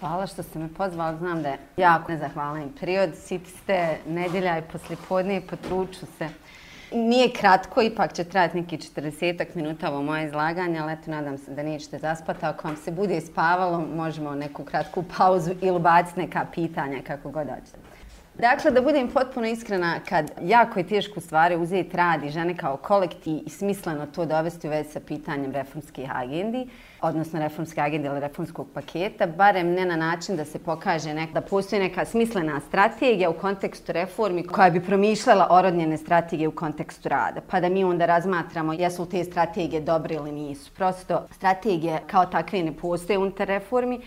Hvala što ste me pozvali. Znam da je jako nezahvalan period. Siti ste nedjelja i poslije podne i potruču se. Nije kratko, ipak će trajati neki 40 minuta ovo moje izlaganje, ali eto, nadam se da nećete zaspati. Ako vam se bude spavalo, možemo neku kratku pauzu ili baciti neka pitanja kako god hoćete. Dakle, da budem potpuno iskrena, kad jako je teško stvari uzeti radi žene kao kolekti i smisleno to dovesti u vezi sa pitanjem reformskih agendi, odnosno reformske agende ili reformskog paketa, barem ne na način da se pokaže nek, da postoji neka smislena strategija u kontekstu reformi koja bi promišljala orodnjene strategije u kontekstu rada. Pa da mi onda razmatramo jesu li te strategije dobre ili nisu. Prosto, strategije kao takve ne postoje unutar reformi,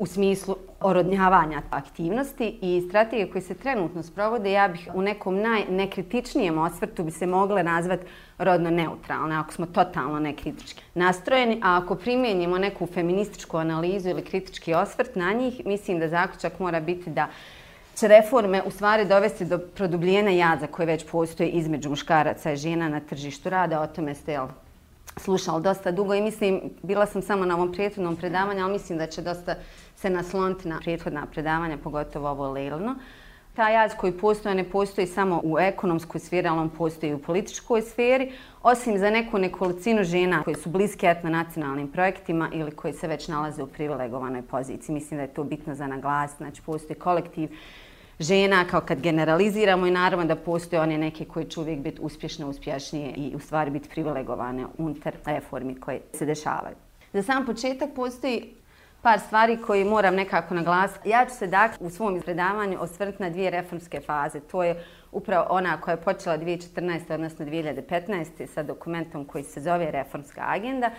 u smislu orodnjavanja aktivnosti i strategije koje se trenutno sprovode, ja bih u nekom najnekritičnijem osvrtu bi se mogle nazvati rodno neutralne, ako smo totalno nekritički nastrojeni, a ako primjenjimo neku feminističku analizu ili kritički osvrt na njih, mislim da zaključak mora biti da će reforme u stvari dovesti do produbljena jaza koje već postoje između muškaraca i žena na tržištu rada. O tome ste jel, slušali dosta dugo i mislim, bila sam samo na ovom prijetvodnom predavanju, ali mislim da će dosta se nasloniti na prethodna predavanja, pogotovo ovo Lilno. Ta jaz koji postoje ne postoji samo u ekonomskoj sferi, ali on postoji i u političkoj sferi, osim za neku nekolicinu žena koje su bliske etno-nacionalnim projektima ili koji se već nalaze u privilegovanoj poziciji. Mislim da je to bitno za naglas. Znači, postoji kolektiv žena kao kad generaliziramo i naravno da postoje one neke koji će uvijek biti uspješne, uspješnije i u stvari biti privilegovane unutar reformi koje se dešavaju. Za sam početak postoji par stvari koje moram nekako naglasiti. Ja ću se dakle u svom izpredavanju osvrnuti na dvije reformske faze. To je upravo ona koja je počela 2014. odnosno 2015. sa dokumentom koji se zove Reformska agenda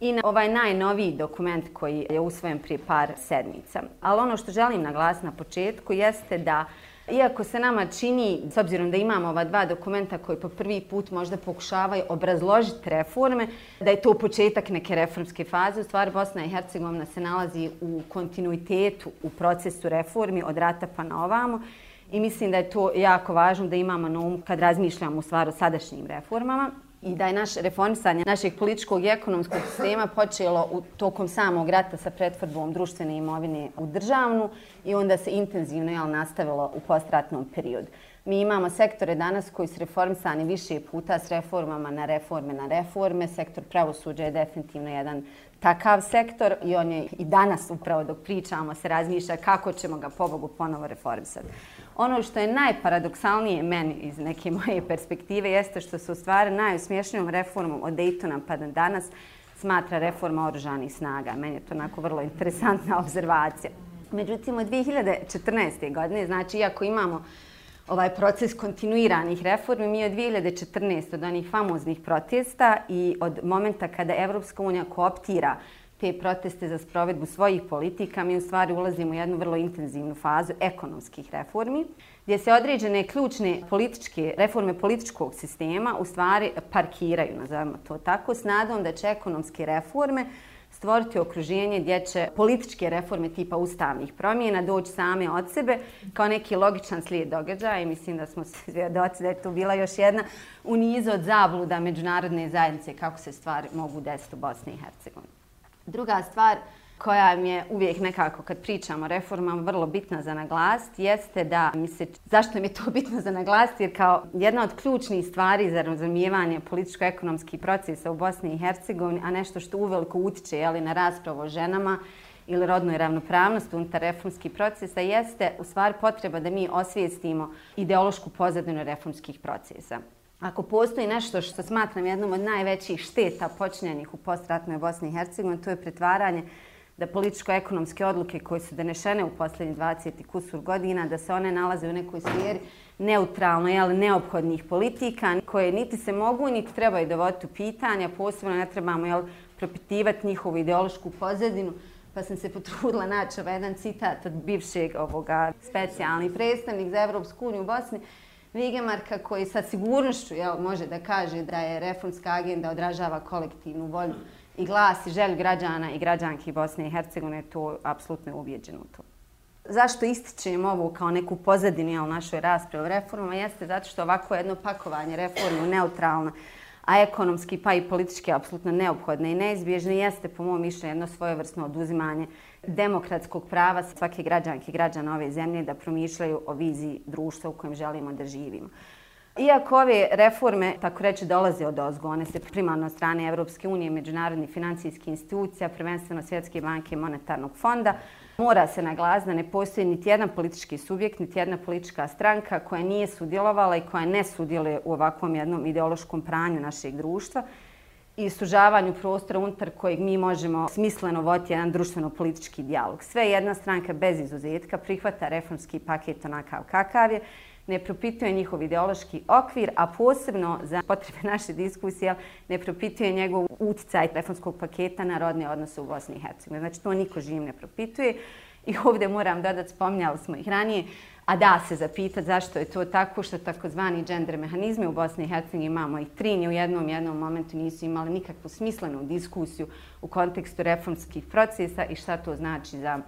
i na ovaj najnoviji dokument koji je usvojen prije par sedmica. Ali ono što želim naglasiti na početku jeste da Iako se nama čini, s obzirom da imamo ova dva dokumenta koji po prvi put možda pokušavaju obrazložiti reforme, da je to početak neke reformske faze, u stvari Bosna i Hercegovina se nalazi u kontinuitetu u procesu reformi od rata pa na ovamo i mislim da je to jako važno da imamo na umu kad razmišljamo u stvari o sadašnjim reformama i da je naše reformisanje našeg političkog i ekonomskog sistema počelo u tokom samog rata sa pretvorbom društvene imovine u državnu i onda se intenzivno jel, nastavilo u postratnom periodu. Mi imamo sektore danas koji su reformisani više puta s reformama na reforme na reforme. Sektor pravosuđa je definitivno jedan takav sektor i on je i danas upravo dok pričamo se razmišlja kako ćemo ga pobogu ponovo reformisati. Ono što je najparadoksalnije meni iz neke moje perspektive jeste što se u stvari najusmješnijom reformom od Daytona pa do danas smatra reforma oružanih snaga. Meni je to onako vrlo interesantna observacija. Međutim, od 2014. godine, znači iako imamo ovaj proces kontinuiranih reformi, mi od 2014. od onih famoznih protesta i od momenta kada Evropska unija kooptira te proteste za sprovedbu svojih politika, mi u stvari ulazimo u jednu vrlo intenzivnu fazu ekonomskih reformi, gdje se određene ključne političke reforme političkog sistema u stvari parkiraju, nazovemo to tako, s nadom da će ekonomske reforme stvoriti okruženje gdje će političke reforme tipa ustavnih promjena doći same od sebe kao neki logičan slijed događaja i mislim da smo svjedoci da je to bila još jedna u nizu od zabluda međunarodne zajednice kako se stvari mogu desiti u Bosni i Hercegovini. Druga stvar koja mi je uvijek nekako kad pričamo o reformama vrlo bitna za naglasiti jeste da mi se, zašto mi je to bitno za naglasiti jer kao jedna od ključnih stvari za razumijevanje političko-ekonomskih procesa u Bosni i Hercegovini, a nešto što uveliko utiče jeli, na raspravu o ženama ili rodnoj ravnopravnosti unutar reformskih procesa jeste u stvari potreba da mi osvijestimo ideološku pozadinu reformskih procesa. Ako postoji nešto što smatram jednom od najvećih šteta počinjenih u postratnoj Bosni i Hercegovini, to je pretvaranje da političko-ekonomske odluke koje su donešene u posljednjih 20 kusur godina, da se one nalaze u nekoj sferi neutralno, jel, neophodnih politika koje niti se mogu, niti trebaju dovoditi u pitanja, posebno ne trebamo jel, propitivati njihovu ideološku pozadinu, pa sam se potrudila naći ovaj jedan citat od bivšeg ovoga specijalni predstavnik za Evropsku uniju u Bosni, Vigemarka koji sa sigurnošću jel, može da kaže da je reformska agenda odražava kolektivnu volju i glas i želju građana i građanki Bosne i Hercegovine, to apsolutno je ubijeđeno to. Zašto ističem ovo kao neku pozadinu u našoj raspravi o reformama? Jeste zato što ovako jedno pakovanje reformu neutralno, a ekonomski pa i politički apsolutno neophodne i neizbježne, jeste po mom mišljenju jedno svojevrsno oduzimanje demokratskog prava svake građanke i građana ove zemlje da promišljaju o viziji društva u kojem želimo da živimo. Iako ove reforme, tako reći, dolaze od ozgo, one se primarno od strane Evropske unije, međunarodnih financijskih institucija, prvenstveno Svjetske banke i monetarnog fonda, mora se naglasiti da ne postoji niti jedan politički subjekt, niti jedna politička stranka koja nije sudjelovala i koja ne sudjeluje u ovakvom jednom ideološkom pranju našeg društva i sužavanju prostora unutar kojeg mi možemo smisleno voditi jedan društveno-politički dijalog. Sve jedna stranka bez izuzetka prihvata reformski paket onakav kakav je, ne propituje njihov ideološki okvir, a posebno za potrebe naše diskusije ne propituje njegov utjecaj reformskog paketa na rodne odnose u Bosni i Hercegovini. Znači, to niko živ ne propituje. I ovdje moram dodati, spominjali smo ih ranije, a da se zapitati zašto je to tako što takozvani gender mehanizme u Bosni i Hercegovini imamo ih tri, ni u jednom jednom momentu nisu imali nikakvu smislenu diskusiju u kontekstu reformskih procesa i šta to znači za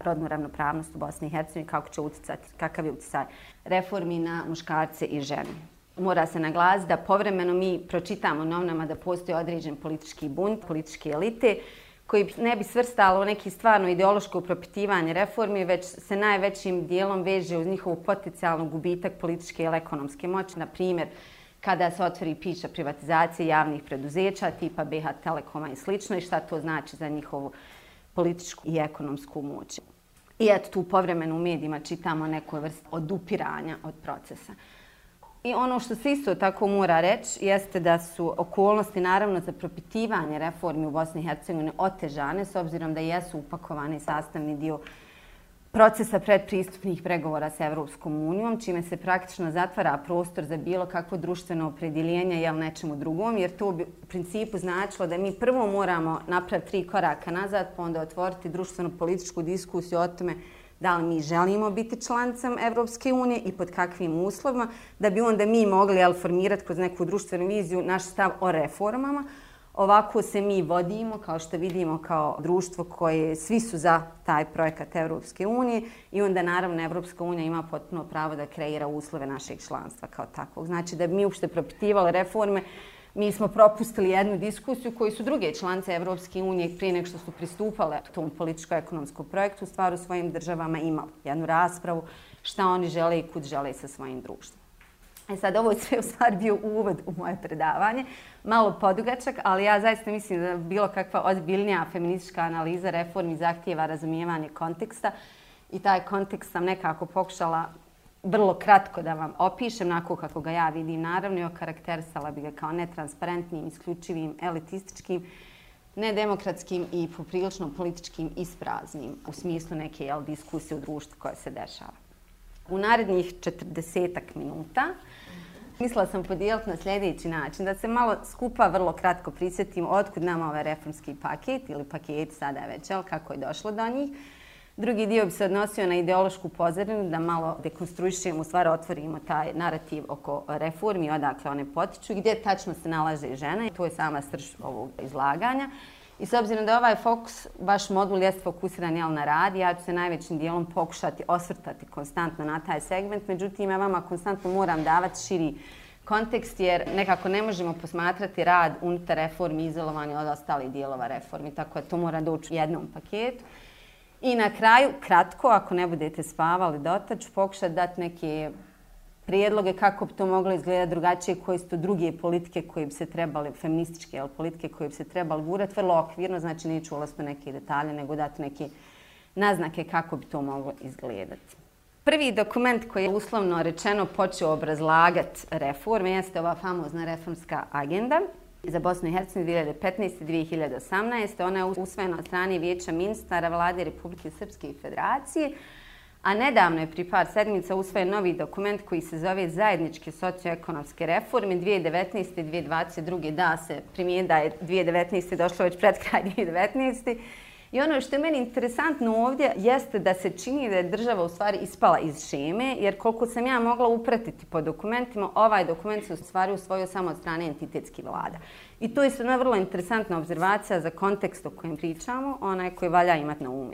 rodnu ravnopravnost u Bosni i Hercegovini, kako će uticati, kakav je uticaj reformi na muškarce i žene. Mora se naglasiti da povremeno mi pročitamo novnama da postoji određen politički bunt, političke elite, koji ne bi svrstalo u neki stvarno ideološko propitivanje reformi, već se najvećim dijelom veže uz njihovu potencijalnu gubitak političke ili ekonomske moći. Na primjer, kada se otvori pića privatizacije javnih preduzeća tipa BH Telekoma i slično i šta to znači za njihovu političku i ekonomsku moć. I eto tu povremeno u medijima čitamo neku vrstu odupiranja od procesa. I ono što se isto tako mora reći jeste da su okolnosti naravno za propitivanje reformi u Bosni i Hercegovini otežane s obzirom da jesu upakovani sastavni dio procesa predpristupnih pregovora sa Evropskom unijom, čime se praktično zatvara prostor za bilo kakvo društveno opredjeljenje jel nečemu drugom, jer to bi u principu značilo da mi prvo moramo napraviti tri koraka nazad, pa onda otvoriti društveno-političku diskusiju o tome da li mi želimo biti člancem Evropske unije i pod kakvim uslovima, da bi onda mi mogli jel, formirati kroz neku društvenu viziju naš stav o reformama, Ovako se mi vodimo, kao što vidimo, kao društvo koje svi su za taj projekat Evropske unije i onda naravno Evropska unija ima potpuno pravo da kreira uslove našeg članstva kao takvog. Znači da bi mi uopšte propitivali reforme, mi smo propustili jednu diskusiju koju su druge članice Evropske unije prije nek što su pristupale tom političko-ekonomskom projektu, stvar u svojim državama imali jednu raspravu šta oni žele i kud žele sa svojim društvom. E sad, ovo je sve u stvari bio uvod u moje predavanje, malo podugačak, ali ja zaista mislim da bilo kakva ozbiljnija feministička analiza reformi zahtijeva razumijevanje konteksta i taj kontekst sam nekako pokušala vrlo kratko da vam opišem, nakon kako ga ja vidim. Naravno, i okarakterisala bi ga kao netransparentnim, isključivim, elitističkim, nedemokratskim i poprilično političkim ispraznim u smislu neke jel, diskusije u društvu koje se dešava. U narednih 40 minuta Mislila sam podijeliti na sljedeći način, da se malo skupa vrlo kratko prisjetim otkud nam ovaj reformski paket ili paket sada već, jel, kako je došlo do njih. Drugi dio bi se odnosio na ideološku pozorinu, da malo dekonstruišemo, u stvari otvorimo taj narativ oko reformi, odakle one potiču i gdje tačno se nalaže žena. To je sama srž ovog izlaganja. I s obzirom da ovaj fokus, vaš modul jest fokusiran jel, na rad, ja ću se najvećim dijelom pokušati osvrtati konstantno na taj segment, međutim ja vama konstantno moram davati širi kontekst jer nekako ne možemo posmatrati rad unutar reformi izolovani od ostalih dijelova reformi, tako da to mora doći u jednom paketu. I na kraju, kratko, ako ne budete spavali dotač, pokušati dati neke prijedloge kako bi to moglo izgledati drugačije, koje su to druge politike koje bi se trebali, feminističke jel, politike koje bi se trebali gurati, vrlo okvirno, znači neću ulaziti neke detalje, nego dati neke naznake kako bi to moglo izgledati. Prvi dokument koji je uslovno rečeno počeo obrazlagati reforme jeste ova famozna reformska agenda za Bosnu i Hercegovinu 2015-2018. Ona je usvojena od strane Vijeća ministara vlade Republike Srpske i Federacije. A nedavno je pri par sedmica usvojen novi dokument koji se zove Zajedničke socioekonomske reforme 2019. i 2022. Da se primije da je 2019. došlo već pred kraj 2019. I ono što je meni interesantno ovdje jeste da se čini da je država u stvari ispala iz šeme, jer koliko sam ja mogla upratiti po dokumentima, ovaj dokument se u stvari usvojio samo od strane entitetski vlada. I to je jedna vrlo interesantna observacija za kontekst o kojem pričamo, onaj koji valja imati na umu.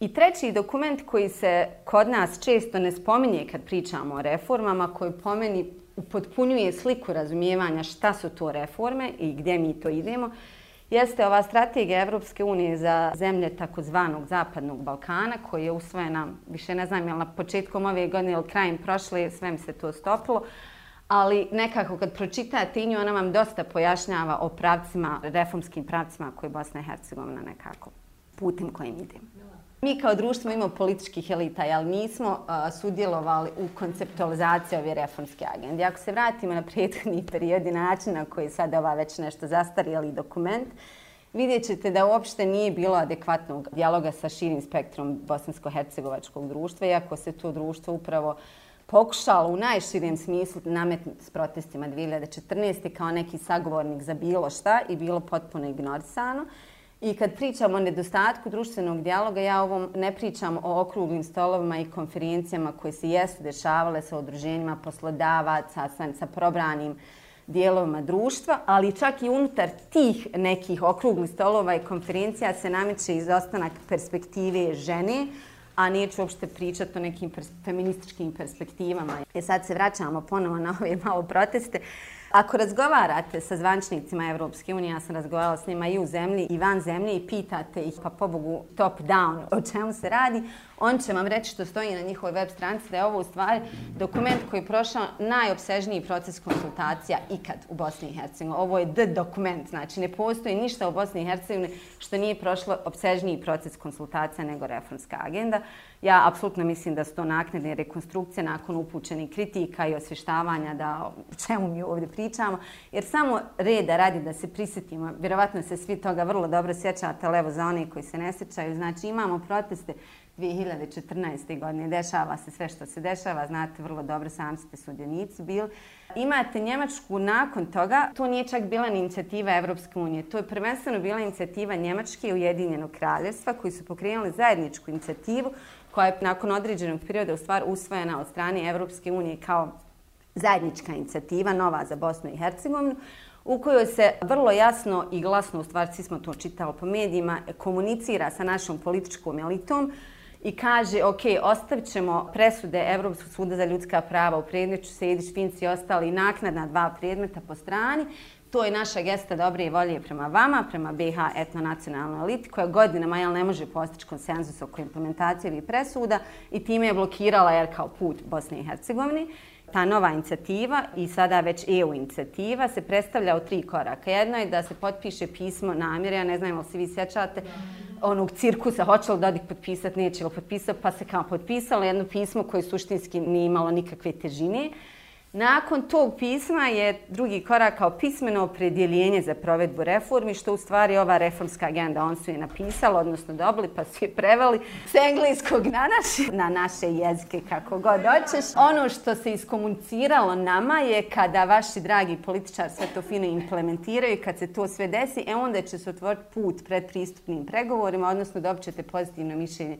I treći dokument koji se kod nas često ne spominje kad pričamo o reformama, koji pomeni upotpunjuje sliku razumijevanja šta su to reforme i gdje mi to idemo, jeste ova strategija Evropske unije za zemlje takozvanog Zapadnog Balkana, koja je usvojena, više ne znam, je na početkom ove godine ili krajem prošle, sve mi se to stopilo, ali nekako kad pročitate nju, ona vam dosta pojašnjava o pravcima, reformskim pravcima koje Bosna i Hercegovina nekako putem kojim idemo. Mi kao društvo imamo političkih elita, ali nismo a, sudjelovali u konceptualizaciji ove reformske agende. Ako se vratimo na prethodni period i načina na koji je sada ova već nešto zastarijeli dokument, vidjet ćete da uopšte nije bilo adekvatnog dijaloga sa širim spektrom bosansko-hercegovačkog društva, iako se to društvo upravo pokušalo u najširijem smislu nametnuti s protestima 2014. kao neki sagovornik za bilo šta i bilo potpuno ignorisano. I kad pričamo o nedostatku društvenog dijaloga, ja ovom ne pričam o okruglim stolovima i konferencijama koje se jesu dešavale sa udruženjima poslodavaca, sa, sa probranim dijelovima društva, ali čak i unutar tih nekih okruglih stolova i konferencija se nameće izostanak perspektive žene, a neću uopšte pričati o nekim pers feminističkim perspektivama. E sad se vraćamo ponovo na ove malo proteste. Ako razgovarate sa zvančnicima Evropske unije, ja sam razgovarala s njima i u zemlji i van zemlje i pitate ih pa pobogu top down o čemu se radi, on će vam reći što stoji na njihovoj web stranici da je ovo u stvari dokument koji je prošao najopsežniji proces konsultacija ikad u Bosni i Hercegovini. Ovo je the dokument, znači ne postoji ništa u Bosni i Hercegovini što nije prošlo obsežniji proces konsultacija nego reformska agenda. Ja apsolutno mislim da su to naknadne rekonstrukcije nakon upućenih kritika i osvještavanja da o čemu mi ovdje pričamo. Jer samo reda radi da se prisjetimo, vjerovatno se svi toga vrlo dobro sjećate, ali evo za one koji se ne sjećaju, znači imamo proteste 2014. godine. Dešava se sve što se dešava, znate vrlo dobro, sami ste sudjenici bili. Imate Njemačku nakon toga, to nije čak bila inicijativa Evropske unije, to je prvenstveno bila inicijativa Njemačke i Ujedinjenog kraljevstva koji su pokrenuli zajedničku inicijativu koja je nakon određenog perioda u stvar usvojena od strane Evropske unije kao zajednička inicijativa nova za Bosnu i Hercegovinu u kojoj se vrlo jasno i glasno, u stvari svi smo to čitali po medijima, komunicira sa našom političkom elitom i kaže, ok, ostavit ćemo presude Evropskog suda za ljudska prava u predmeću Sedić, Finci i ostali naknadna dva predmeta po strani. To je naša gesta dobre volje prema vama, prema BH etnonacionalnoj eliti, koja godinama jel, ne može postići konsenzus oko implementacije ovih presuda i time je blokirala jer kao put Bosne i Hercegovine ta nova inicijativa i sada već EU inicijativa se predstavlja u tri koraka. Jedno je da se potpiše pismo namjere, ja ne znam ili se vi sjećate, onog cirkusa, hoće li Dodik potpisati, neće li potpisati, pa se kao potpisalo jedno pismo koje suštinski nije imalo nikakve težine. Nakon tog pisma je drugi korak kao pismeno opredjeljenje za provedbu reformi, što u stvari ova reformska agenda on su je napisala, odnosno dobili pa su je preveli s engleskog na, naše, na naše jezike kako god hoćeš. Ono što se iskomuniciralo nama je kada vaši dragi političari sve to fino implementiraju, kad se to sve desi, e onda će se otvoriti put pred pristupnim pregovorima, odnosno dobit ćete pozitivno mišljenje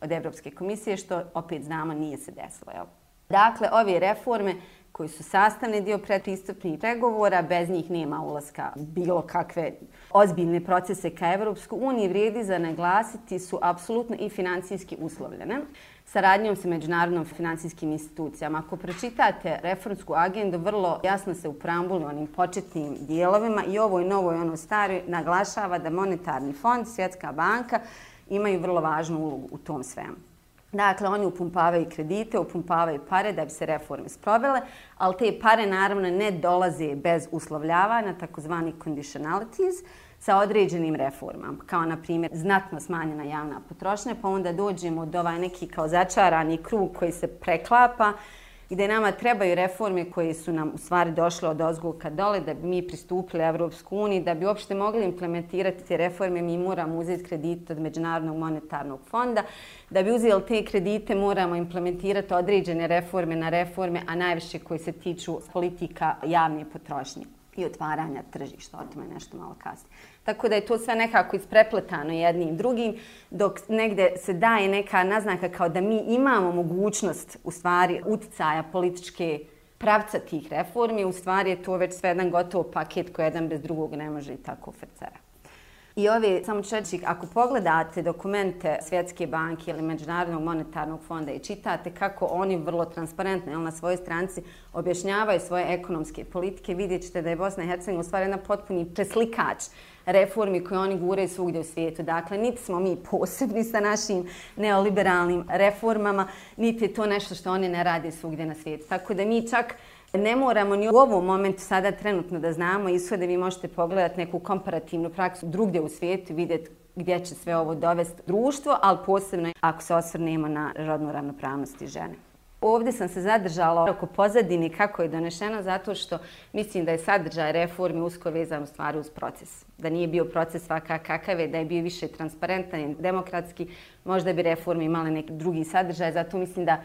od Evropske komisije, što opet znamo nije se desilo. Jel? Dakle, ove reforme koji su sastavni dio predpristupnih pregovora, bez njih nema ulaska bilo kakve ozbiljne procese ka Evropsku uniji, vrijedi za naglasiti su apsolutno i financijski uslovljene saradnjom sa međunarodnom financijskim institucijama. Ako pročitate reformsku agendu, vrlo jasno se u preambuli onim početnim dijelovima i ovoj novoj ono stari naglašava da monetarni fond, Svjetska banka imaju vrlo važnu ulogu u tom svemu. Dakle, oni upumpavaju kredite, upumpavaju pare da bi se reforme sprovele, ali te pare naravno ne dolaze bez uslovljavanja, takozvani conditionalities, sa određenim reformama, kao na primjer znatno smanjena javna potrošnja, pa onda dođemo do ovaj neki kao začarani krug koji se preklapa, gdje nama trebaju reforme koje su nam u stvari došle od ozguka dole da bi mi pristupili Evropsku uniju, da bi uopšte mogli implementirati te reforme, mi moramo uzeti kredit od Međunarodnog monetarnog fonda. Da bi uzeli te kredite, moramo implementirati određene reforme na reforme, a najviše koje se tiču politika javne potrošnje i otvaranja tržišta. O tome nešto malo kasnije. Tako da je to sve nekako isprepletano jednim drugim, dok negde se daje neka naznaka kao da mi imamo mogućnost u stvari uticaja političke pravca tih reformi, u stvari je to već sve jedan gotov paket koji jedan bez drugog ne može i tako frcara. I ove, samo ću reći, ako pogledate dokumente Svjetske banke ili Međunarodnog monetarnog fonda i čitate kako oni vrlo transparentno jel, na svojoj stranci objašnjavaju svoje ekonomske politike, vidjet ćete da je Bosna i Hercegovina u stvari jedna potpuni preslikač reformi koje oni gure svugdje u svijetu. Dakle, niti smo mi posebni sa našim neoliberalnim reformama, niti je to nešto što oni ne rade svugdje na svijetu. Tako da mi čak ne moramo ni u ovom momentu sada trenutno da znamo ishode. Vi možete pogledati neku komparativnu praksu drugdje u svijetu i vidjeti gdje će sve ovo dovesti društvo, ali posebno ako se osvrnemo na rodnu ravnopravnost i žene. Ovdje sam se zadržala oko pozadini kako je donešeno, zato što mislim da je sadržaj reformi usko vezan u stvari uz proces. Da nije bio proces svaka kakav je, da je bio više transparentan i demokratski, možda bi reformi imale neki drugi sadržaj. Zato mislim da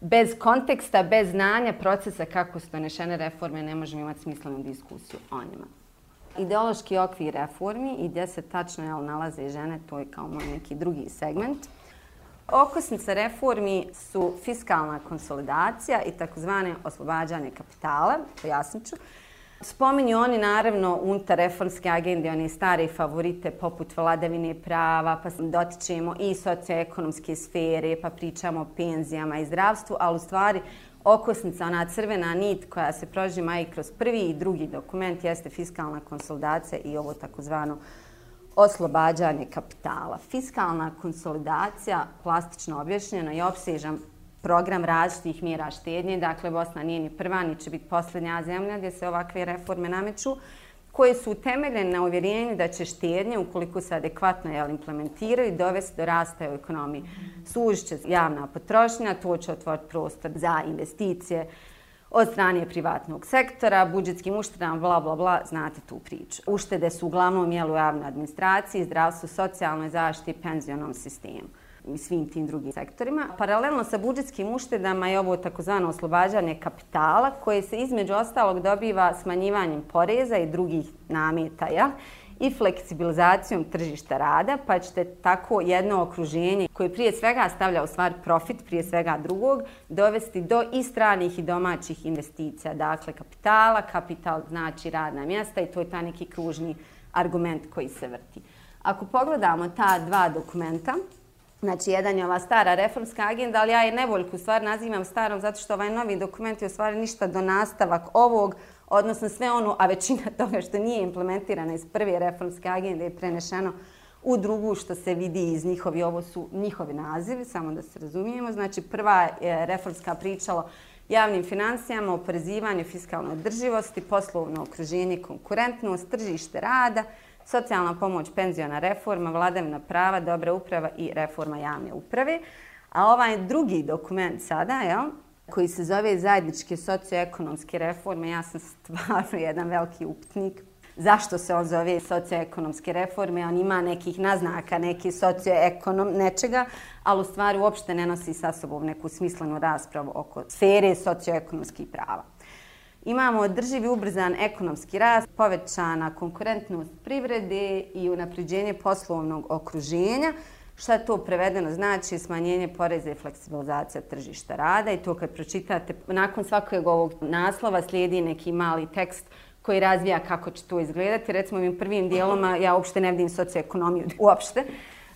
bez konteksta, bez znanja procesa kako su donešene reforme, ne možemo imati smislenu diskusiju o njima. Ideološki okvir reformi i gdje se tačno jel, nalaze žene, to je kao moj neki drugi segment. Okosnica reformi su fiskalna konsolidacija i takozvane oslobađanje kapitala, pojasnit ću. Spominju oni naravno unutar reformske agende, one stare favorite poput vladavine prava, pa dotičemo i socioekonomske sfere, pa pričamo o penzijama i zdravstvu, ali u stvari okosnica, ona crvena nit koja se prožima i kroz prvi i drugi dokument jeste fiskalna konsolidacija i ovo takozvano oslobađanje kapitala. Fiskalna konsolidacija, plastično objašnjena i opsežan program različitih mjera štednje. Dakle, Bosna nije ni prva, ni će biti posljednja zemlja gdje se ovakve reforme nameću koje su utemeljene na uvjerenju da će štednje, ukoliko se adekvatno jel, implementiraju, dovesti do rasta u ekonomiji. Služit će javna potrošnja, to će otvoriti prostor za investicije, od strane privatnog sektora, budžetskim uštedama, bla, bla, bla, znate tu priču. Uštede su uglavnom jel u javnoj administraciji, zdravstvu, socijalnoj zaštiti, penzionom sistemu i svim tim drugim sektorima. Paralelno sa budžetskim uštedama je ovo takozvano oslobađanje kapitala koje se između ostalog dobiva smanjivanjem poreza i drugih nameta. jel? i fleksibilizacijom tržišta rada, pa ćete tako jedno okruženje koje prije svega stavlja u stvar profit, prije svega drugog, dovesti do i stranih i domaćih investicija. Dakle, kapitala, kapital znači radna mjesta i to je ta neki kružni argument koji se vrti. Ako pogledamo ta dva dokumenta, Znači, jedan je ova stara reformska agenda, ali ja je nevoljku stvar nazivam starom zato što ovaj novi dokument je u stvari ništa do nastavak ovog, odnosno sve ono, a većina toga što nije implementirana iz prve reformske agende je prenešeno u drugu što se vidi iz njihovi, ovo su njihovi nazivi, samo da se razumijemo. Znači, prva je reformska pričala javnim financijama, oporezivanju fiskalne održivosti, poslovno okruženje, konkurentnost, tržište rada, socijalna pomoć, penziona reforma, vladavina prava, dobra uprava i reforma javne uprave. A ovaj drugi dokument sada, jel, koji se zove zajedničke socioekonomske reforme, ja sam stvarno jedan veliki upitnik. Zašto se on zove socioekonomske reforme? On ima nekih naznaka, neki socioekonom, nečega, ali u stvari uopšte ne nosi sa sobom neku smislenu raspravu oko sfere socioekonomskih prava. Imamo održivi ubrzan ekonomski rast, povećana konkurentnost privrede i unapređenje poslovnog okruženja. Šta to prevedeno znači? Smanjenje poreza i fleksibilizacija tržišta rada. I to kad pročitate, nakon svakog ovog naslova slijedi neki mali tekst koji razvija kako će to izgledati. Recimo, ovim prvim dijeloma ja uopšte ne vidim socioekonomiju uopšte.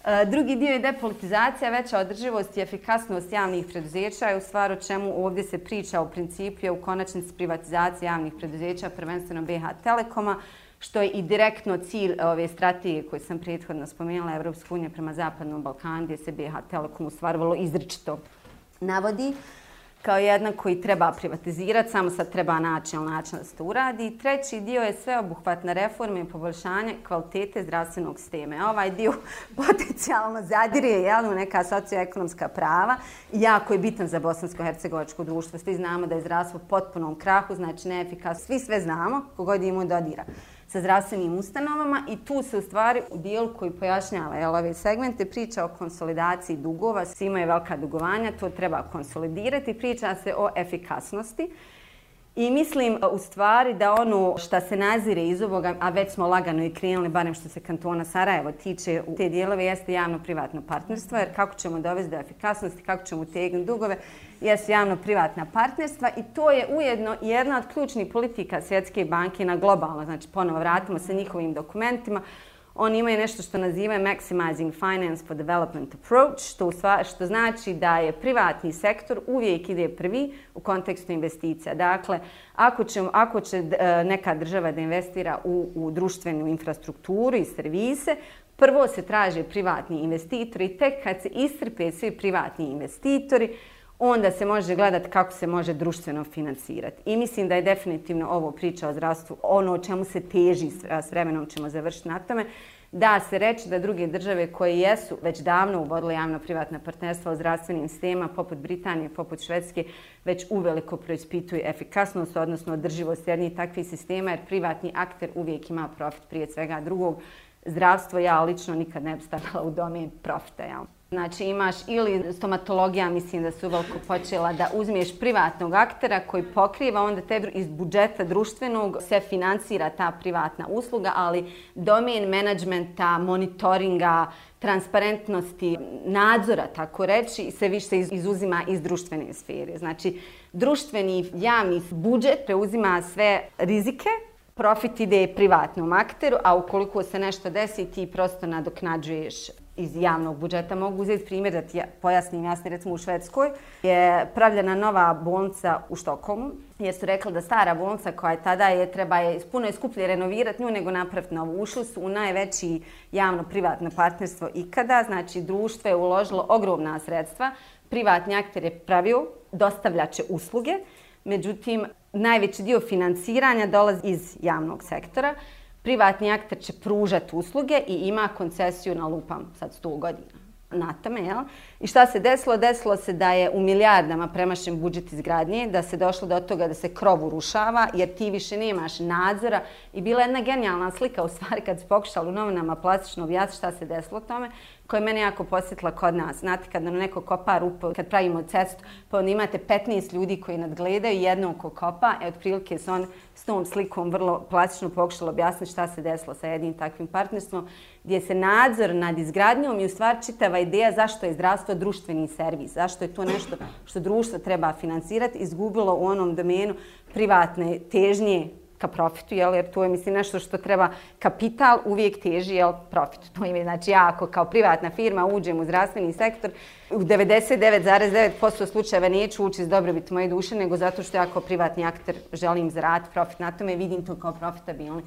Eh, drugi dio je depolitizacija, veća održivost i efikasnost javnih preduzeća je u stvaru čemu ovdje se priča o principu je u konačnici privatizacije javnih preduzeća, prvenstveno BH Telekoma, što je i direktno cilj eh, ove strategije koje sam prethodno spomenula Evropska unija prema Zapadnom Balkanu, gdje se BH Telekom u stvar vrlo izričito navodi kao jedna koji treba privatizirati, samo sad treba naći način da se to uradi. Treći dio je sveobuhvatna reforma i poboljšanje kvalitete zdravstvenog sistema. E, ovaj dio potencijalno zadire jel, u neka socioekonomska prava i jako je bitan za bosansko-hercegovačko društvo. Svi znamo da je zdravstvo u potpunom krahu, znači neefikasno. Svi sve znamo, kogod imamo dodira sa zdravstvenim ustanovama i tu se u stvari u dijelu koji pojašnjava jel, ove segmente priča o konsolidaciji dugova, svi imaju velika dugovanja, to treba konsolidirati, priča se o efikasnosti. I mislim u stvari da ono što se nazire iz ovoga, a već smo lagano i krenuli, barem što se kantona Sarajevo tiče u te dijelove, jeste javno-privatno partnerstvo, jer kako ćemo dovesti do efikasnosti, kako ćemo utegnuti dugove, jesu javno-privatna partnerstva i to je ujedno jedna od ključnih politika Svjetske banke na globalno, znači ponovo vratimo se njihovim dokumentima, oni imaju nešto što nazivaju Maximizing Finance for Development Approach, što, sva, što znači da je privatni sektor uvijek ide prvi u kontekstu investicija. Dakle, ako će, ako će e, neka država da investira u, u društvenu infrastrukturu i servise, prvo se traže privatni investitori. I tek kad se istrpe svi privatni investitori, onda se može gledati kako se može društveno financirati. I mislim da je definitivno ovo priča o zdravstvu, ono o čemu se teži s vremenom ćemo završiti na tome, da se reći da druge države koje jesu već davno uvodile javno-privatna partnerstva u zdravstvenim sistema, poput Britanije, poput Švedske, već uveliko proispituju efikasnost, odnosno održivost jednih takvih sistema, jer privatni akter uvijek ima profit prije svega drugog. Zdravstvo ja lično nikad ne bi stavila u domen profita. Ja. Znači imaš ili stomatologija, mislim da su veliko počela da uzmiješ privatnog aktera koji pokriva, onda te iz budžeta društvenog se financira ta privatna usluga, ali domen menadžmenta, monitoringa, transparentnosti, nadzora, tako reći, se više izuzima iz društvene sfere. Znači, društveni javni budžet preuzima sve rizike, profit ide privatnom akteru, a ukoliko se nešto desi, ti prosto nadoknađuješ iz javnog budžeta. Mogu uzeti primjer da ti pojasnim jasno, recimo u Švedskoj je pravljena nova bolnica u Štokomu jer su rekli da stara bolnica koja je tada je, treba je puno je skuplje renovirati nju nego napraviti novu. Ušli su u najveći javno-privatno partnerstvo ikada, znači društvo je uložilo ogromna sredstva, privatni akter je pravio dostavljače usluge, međutim najveći dio financiranja dolazi iz javnog sektora privatni akter će pružati usluge i ima koncesiju na lupam sad 100 godina natame, jel? I šta se desilo? Desilo se da je u milijardama premašen budžet izgradnje, da se došlo do toga da se krov urušava, jer ti više nemaš nadzora. I bila jedna genijalna slika, u stvari, kad se pokušala u novinama plastično objasniti šta se desilo tome, koja je mene jako posjetila kod nas. Znate, kad nam neko kopa rupu, kad pravimo cestu, pa onda imate 15 ljudi koji nadgledaju jednog ko kopa, e, otprilike se on s tom slikom vrlo plastično pokušalo objasniti šta se desilo sa jednim takvim partnerstvom, gdje se nadzor nad izgradnjom i u stvari čitava ideja zašto je zdravstvo društveni servis, zašto je to nešto što društvo treba financirati, izgubilo u onom domenu privatne težnje ka profitu, jel, jer to je mislim nešto što treba kapital uvijek teži jel, profitu. To je znači ja ako kao privatna firma uđem u zdravstveni sektor, u 99,9% slučajeva neću ući iz dobrobit moje duše, nego zato što ja kao privatni akter želim zarad profit na tome, vidim to kao profitabilni.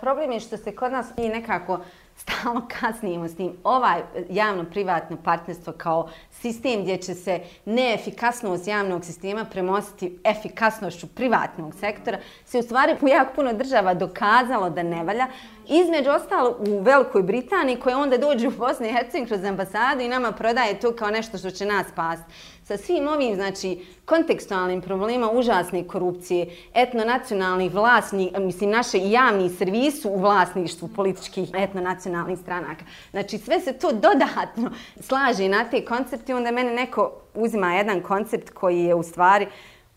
Problem je što se kod nas nije nekako stalno kasnijemo s tim. Ovaj e, javno-privatno partnerstvo kao sistem gdje će se neefikasnost javnog sistema premostiti efikasnošću privatnog sektora, se u stvari u jako puno država dokazalo da ne valja. Između ostalo u Velikoj Britaniji koja onda dođe u Bosni i Hercegovini kroz ambasadu i nama prodaje to kao nešto što će nas spasti sa svim ovim znači kontekstualnim problema užasne korupcije, etnonacionalnih vlasni, mislim naše javni servisu u vlasništvu političkih etnonacionalnih stranaka. Znači sve se to dodatno slaže na te koncepte, onda mene neko uzima jedan koncept koji je u stvari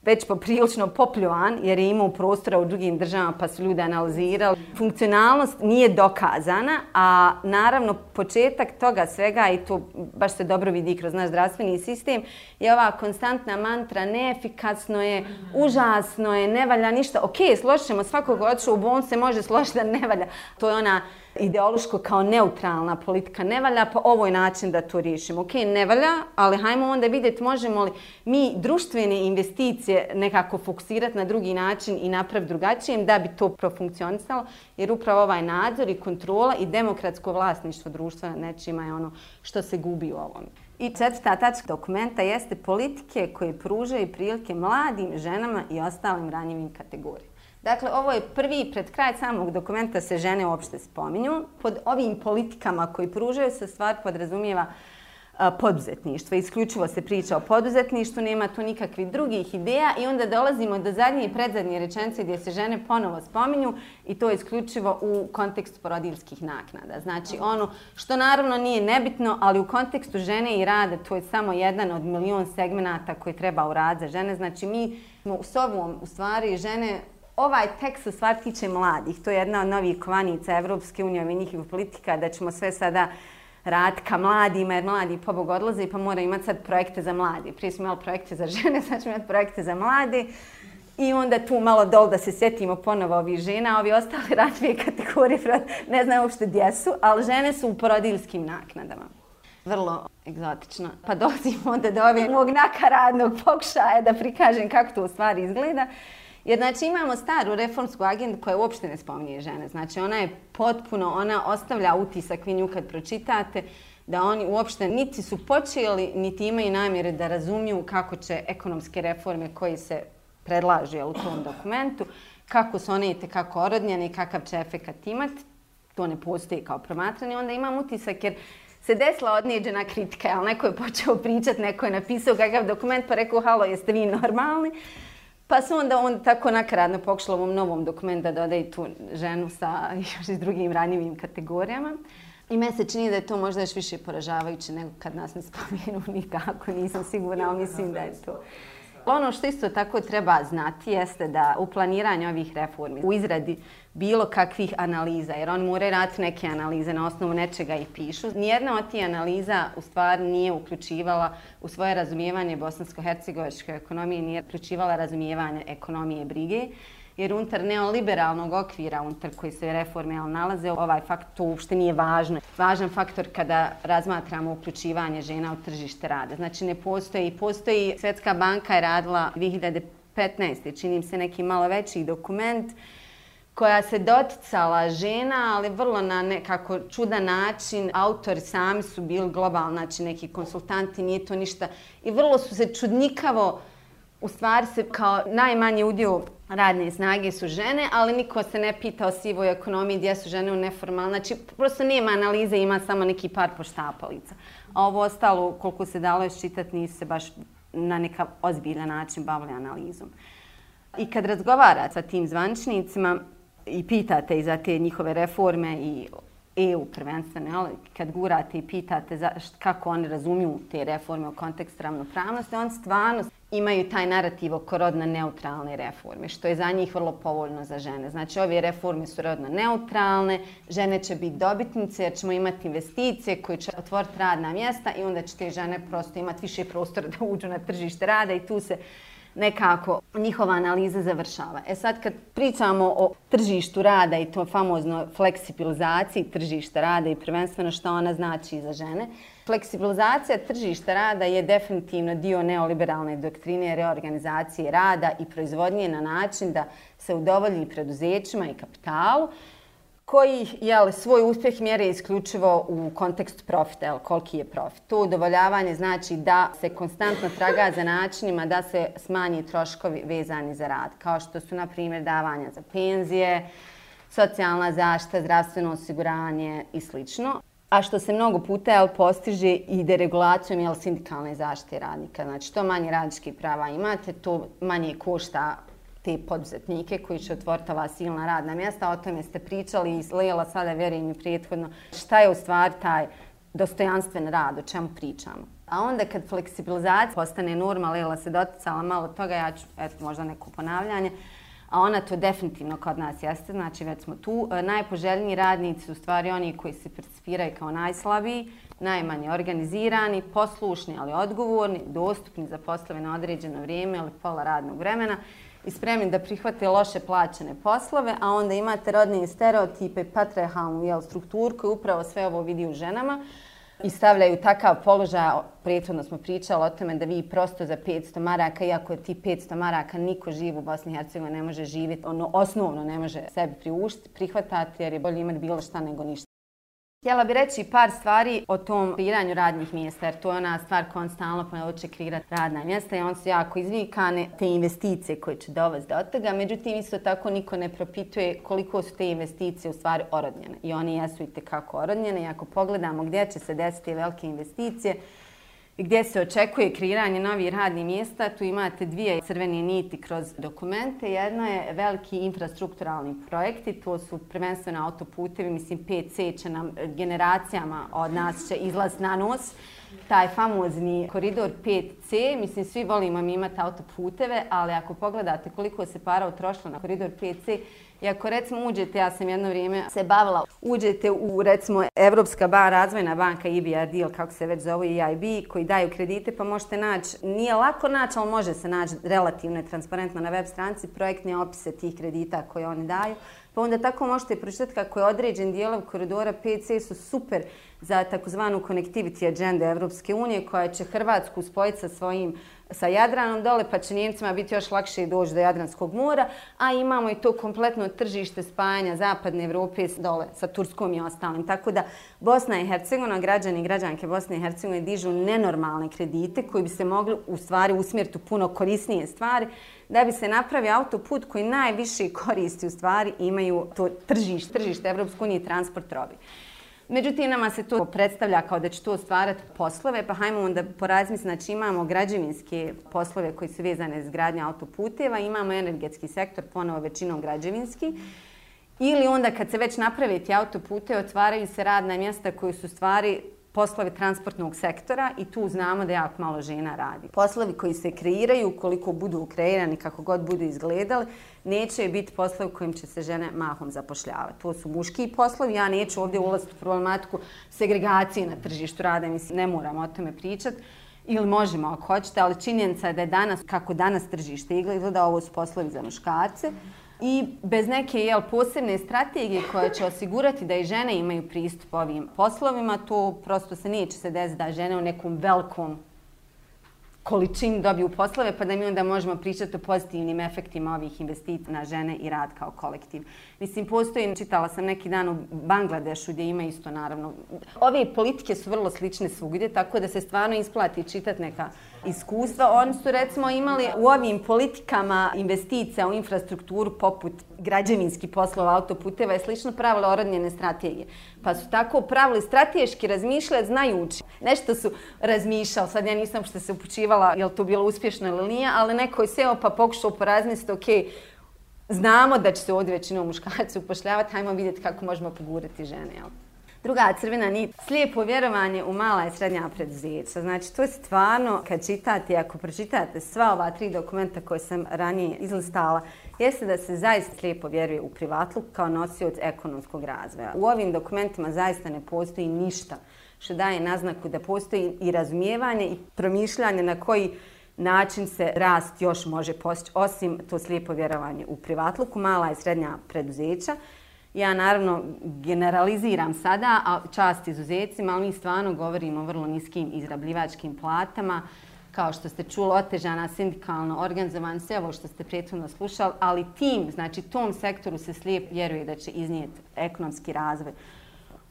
već poprilično popljovan jer je imao prostora u drugim državama pa su ljudi analizirali. Funkcionalnost nije dokazana, a naravno početak toga svega i to baš se dobro vidi kroz naš zdravstveni sistem je ova konstantna mantra neefikasno je, užasno je, ne valja ništa. Ok, složit svakog oču u bon se može složiti da ne valja. To je ona ideološko kao neutralna politika ne valja, pa ovo je način da to riješimo. Ok, ne valja, ali hajmo onda vidjeti možemo li mi društvene investicije nekako fokusirati na drugi način i naprav drugačijem da bi to profunkcionisalo, jer upravo ovaj nadzor i kontrola i demokratsko vlasništvo društva nečima je ono što se gubi u ovom. I četvrta tačka dokumenta jeste politike koje pružaju prilike mladim ženama i ostalim ranjivim kategorijama. Dakle, ovo je prvi, pred kraj samog dokumenta se žene uopšte spominju. Pod ovim politikama koji pružaju se stvar podrazumijeva e, poduzetništvo. Isključivo se priča o poduzetništvu, nema tu nikakvih drugih ideja i onda dolazimo do zadnje i predzadnje rečence gdje se žene ponovo spominju i to isključivo u kontekstu porodilskih naknada. Znači ono što naravno nije nebitno, ali u kontekstu žene i rada to je samo jedan od milion segmenata koji treba u rad za žene. Znači mi smo u sobom u stvari žene ovaj tekst u stvari tiče mladih. To je jedna od novih kovanica Evropske unije i njihovih politika da ćemo sve sada rad ka mladima, jer mladi pobog odlaze pa mora imati sad projekte za mladi. Prije smo imali projekte za žene, sad ćemo imati projekte za mladi. I onda tu malo dol da se sjetimo ponovo ovih žena, ovi ostali radnije kategorije, ne znam uopšte gdje su, ali žene su u porodilskim naknadama. Vrlo egzotično. Pa dolazimo onda do ovog nakaradnog pokušaja da prikažem kako to u stvari izgleda. Jer znači imamo staru reformsku agendu koja uopšte ne spominje žene. Znači ona je potpuno, ona ostavlja utisak vi nju kad pročitate da oni uopšte niti su počeli, niti imaju namjere da razumiju kako će ekonomske reforme koji se predlažu u tom dokumentu, kako su one i tekako orodnjene i kakav će efekat imati. To ne postoji kao promatranje. Onda imam utisak jer se desila odnijeđena kritika, ali neko je počeo pričati, neko je napisao kakav dokument pa rekao, halo, jeste vi normalni? Pa su onda on tako nakradno pokušala ovom novom dokumentu da dodaje tu ženu sa još i drugim ranjivim kategorijama. I meni se čini da je to možda još više poražavajuće nego kad nas ne spomenu nikako, nisam sigurna, ali mislim da je to. Ono što isto tako treba znati jeste da u planiranju ovih reformi, u izradi bilo kakvih analiza, jer on mora raditi neke analize na osnovu nečega i pišu, nijedna od tih analiza u stvari nije uključivala u svoje razumijevanje bosansko-hercegovičke ekonomije, nije uključivala razumijevanje ekonomije brige, jer unutar neoliberalnog okvira unutar koji se reforme nalaze, ovaj faktor uopšte nije važno. Važan faktor kada razmatramo uključivanje žena u tržište rada. Znači ne postoji, postoji Svetska banka je radila 2015. činim se neki malo veći dokument koja se doticala žena, ali vrlo na nekako čudan način. Autori sami su bili globalni, znači neki konsultanti, nije to ništa. I vrlo su se čudnikavo, u stvari se kao najmanji udio radne snage su žene, ali niko se ne pita o sivoj ekonomiji gdje su žene u neformalno. Znači, prosto nema analize, ima samo neki par poštapalica. A ovo ostalo, koliko se dalo još čitati, nisu se baš na neka ozbiljan način bavili analizom. I kad razgovara sa tim zvančnicima i pitate i za te njihove reforme i EU prvenstveno, jel? kad gurate i pitate za, kako oni razumiju te reforme u kontekst ravnopravnosti, on stvarno imaju taj narativ oko rodno neutralne reforme, što je za njih vrlo povoljno za žene. Znači, ove reforme su rodno neutralne, žene će biti dobitnice jer ćemo imati investicije koje će otvoriti radna mjesta i onda će te žene prosto imati više prostora da uđu na tržište rada i tu se nekako njihova analiza završava. E sad kad pričamo o tržištu rada i to famozno fleksibilizaciji tržišta rada i prvenstveno što ona znači za žene, fleksibilizacija tržišta rada je definitivno dio neoliberalne doktrine reorganizacije rada i proizvodnje na način da se udovolji preduzećima i kapitalu, koji je svoj uspjeh mjere isključivo u kontekstu profita, jel, koliki je profit. To udovoljavanje znači da se konstantno traga za načinima da se smanji troškovi vezani za rad, kao što su, na primjer, davanja za penzije, socijalna zaštita, zdravstveno osiguranje i sl. A što se mnogo puta jel, postiže i deregulacijom jel, sindikalne zaštite radnika. Znači, to manje radničkih prava imate, to manje košta te poduzetnike koji će otvoriti ova silna radna mjesta. O tome ste pričali i Lela sada vjerujem i prijethodno. Šta je u stvari taj dostojanstven rad, o čemu pričamo? A onda kad fleksibilizacija postane norma, Lela se doticala malo toga, ja ću, eto, možda neko ponavljanje, a ona to definitivno kod nas jeste, znači već smo tu. E, najpoželjniji radnici su stvari oni koji se percipiraju kao najslabiji, najmanje organizirani, poslušni, ali odgovorni, dostupni za poslove na određeno vrijeme ili pola radnog vremena i spremni da prihvate loše plaćene poslove, a onda imate rodne stereotipe, patriarhalnu jel, strukturu koju upravo sve ovo vidi u ženama i stavljaju takav položaj, prethodno smo pričali o tome da vi prosto za 500 maraka, iako je ti 500 maraka niko živ u Bosni i Hercegovini ne može živjeti, ono osnovno ne može sebi priuštiti, prihvatati jer je bolje imati bilo šta nego ništa. Htjela bih reći par stvari o tom kreiranju radnih mjesta, jer to je ona stvar koja on stalno poneloče kreirati radna mjesta i on su jako izvikane te investicije koje će dovesti do toga. Međutim, isto tako niko ne propituje koliko su te investicije u stvari orodnjene. I oni jesu i tekako orodnjene. I ako pogledamo gdje će se desiti velike investicije, gdje se očekuje kreiranje novih radnih mjesta. Tu imate dvije crvene niti kroz dokumente. Jedno je veliki infrastrukturalni projekti, to su prvenstveno autoputevi, mislim 5C će nam generacijama od nas će izlaz na nos taj famozni koridor 5C, mislim svi volimo mi imati autoputeve, ali ako pogledate koliko se para utrošilo na koridor 5C, i ako recimo uđete, ja sam jedno vrijeme se bavila, uđete u recimo Evropska ban, razvojna banka EBRD ili kako se već zove EIB, koji daju kredite, pa možete naći, nije lako naći, ali može se naći relativno i transparentno na web stranici projektne opise tih kredita koje oni daju. Pa onda tako možete pročitati kako je određen dijelov koridora 5C su super za takozvanu connectivity agenda Evropske unije koja će Hrvatsku spojiti sa svojim sa Jadranom dole, pa će Njemcima biti još lakše doći do Jadranskog mora, a imamo i to kompletno tržište spajanja Zapadne Evrope dole sa Turskom i ostalim. Tako da Bosna i Hercegovina, građani i građanke Bosne i Hercegovine dižu nenormalne kredite koji bi se mogli u stvari usmjeriti u puno korisnije stvari da bi se napravi autoput koji najviše koristi u stvari imaju to tržište, tržište Evropske unije i transport robi. Međutim, nama se to predstavlja kao da će to stvarati poslove, pa hajmo onda porazmisliti, znači imamo građevinske poslove koji su vezane s gradnje autoputeva, imamo energetski sektor, ponovo većinom građevinski, ili onda kad se već napravi ti autopute, otvaraju se radna mjesta koji su stvari poslovi transportnog sektora i tu znamo da jako malo žena radi. Poslovi koji se kreiraju, koliko budu kreirani, kako god budu izgledali, neće biti poslovi kojim će se žene mahom zapošljavati. To su muški poslovi, ja neću ovdje ulaziti u problematiku segregacije na tržištu rada, mislim, ne moram o tome pričati ili možemo ako hoćete, ali činjenica je da je danas, kako danas tržište izgleda, ovo su poslovi za muškarce. I bez neke jel, posebne strategije koja će osigurati da i žene imaju pristup ovim poslovima, to prosto se neće se desiti da žene u nekom velikom količini dobiju poslove, pa da mi onda možemo pričati o pozitivnim efektima ovih investicija na žene i rad kao kolektiv. Mislim, postoji, čitala sam neki dan u Bangladešu gdje ima isto, naravno. Ove politike su vrlo slične svugdje, tako da se stvarno isplati čitati neka iskustva. Oni su recimo imali u ovim politikama investicija u infrastrukturu poput građevinski poslova autoputeva i slično pravile orodnjene strategije. Pa su tako pravili strateški razmišljati znajući. Nešto su razmišljali, sad ja nisam što se upućivala je li to bilo uspješno ili nije, ali neko je seo pa pokušao porazmisliti, ok, znamo da će se ovdje većinom muškarci upošljavati, hajmo vidjeti kako možemo pogurati žene. Jel? Druga crvena nit, slijepo vjerovanje u mala i srednja preduzeća. Znači, to je stvarno, kad čitate, ako pročitate sva ova tri dokumenta koje sam ranije izlistala, jeste da se zaista slijepo vjeruje u privatluk kao nosioc ekonomskog razvoja. U ovim dokumentima zaista ne postoji ništa što daje naznaku da postoji i razumijevanje i promišljanje na koji način se rast još može postići, osim to slijepo vjerovanje u privatluku, mala i srednja preduzeća. Ja naravno generaliziram sada, a čast izuzetcima, ali mi stvarno govorimo o vrlo niskim izrabljivačkim platama, kao što ste čuli, otežana sindikalno organizovan, sve ovo što ste prijetno slušali, ali tim, znači tom sektoru se slijep vjeruje da će iznijeti ekonomski razvoj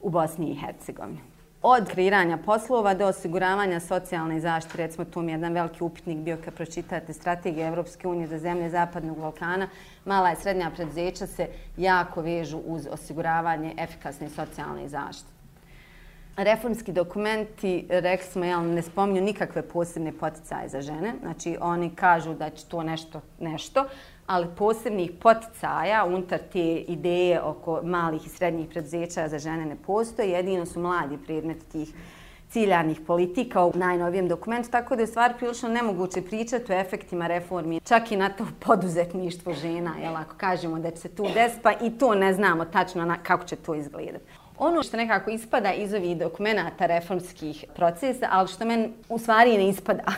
u Bosni i Hercegovini od kreiranja poslova do osiguravanja socijalne zaštite, recimo tu mi je jedan veliki upitnik bio kad pročitate strategije Evropske unije za zemlje Zapadnog Balkana, mala i srednja preduzeća se jako vežu uz osiguravanje efikasne socijalne zaštite. Reformski dokumenti, rekli smo, jel, ne spominju nikakve posebne poticaje za žene. Znači, oni kažu da će to nešto, nešto, ali posebnih poticaja unutar te ideje oko malih i srednjih preduzeća za žene ne postoje. Jedino su mladi predmet tih ciljanih politika u najnovijem dokumentu, tako da je stvar prilično nemoguće pričati o efektima reformi, čak i na to poduzetništvo žena, jel, ako kažemo da će se tu desiti, pa i to ne znamo tačno na, kako će to izgledati. Ono što nekako ispada iz ovih dokumenta reformskih procesa, ali što men u stvari ne ispada,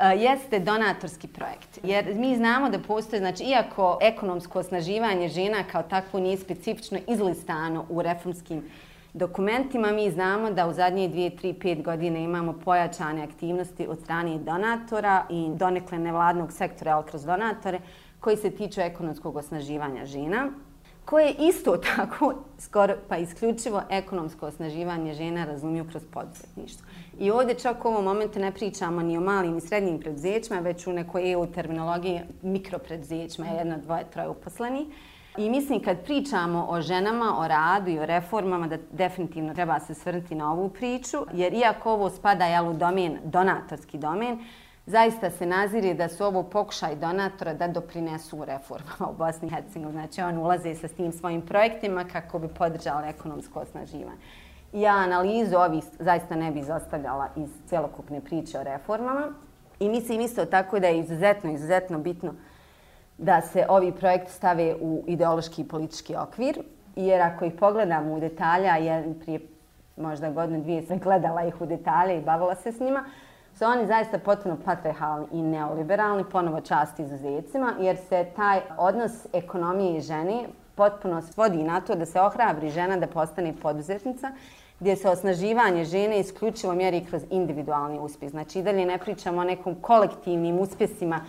eh, jeste donatorski projekt. Jer mi znamo da postoje, znači, iako ekonomsko osnaživanje žena kao takvo nije specifično izlistano u reformskim dokumentima, mi znamo da u zadnje 2, 3, 5 godine imamo pojačane aktivnosti od strane donatora i donekle nevladnog sektora, ali kroz donatore, koji se tiču ekonomskog osnaživanja žena koje isto tako skoro pa isključivo ekonomsko osnaživanje žena razumiju kroz poduzetništvo. I ovdje čak u ovom momentu ne pričamo ni o malim i srednjim preduzećima, već u nekoj EU terminologiji mikropreduzećima, jedno, dvoje, troje uposleni. I mislim kad pričamo o ženama, o radu i o reformama, da definitivno treba se svrnuti na ovu priču, jer iako ovo spada jel, u domen, donatorski domen, zaista se naziri da su ovo pokušaj donatora da doprinesu u reformama u Bosni i Hercegovini. Znači, on ulaze sa tim svojim projektima kako bi podržali ekonomsko osnaživanje. ja analizu ovih zaista ne bi zastavljala iz celokupne priče o reformama. I mislim isto tako da je izuzetno, izuzetno bitno da se ovi projekti stave u ideološki i politički okvir. Jer ako ih pogledamo u detalja, ja prije možda godinu dvije sam gledala ih u detalje i bavila se s njima, su oni zaista potpuno patriarhalni i neoliberalni, ponovo čast izuzecima, jer se taj odnos ekonomije i žene potpuno svodi na to da se ohrabri žena da postane poduzetnica, gdje se osnaživanje žene isključivo mjeri kroz individualni uspjeh. Znači, i dalje ne pričamo o nekom kolektivnim uspjesima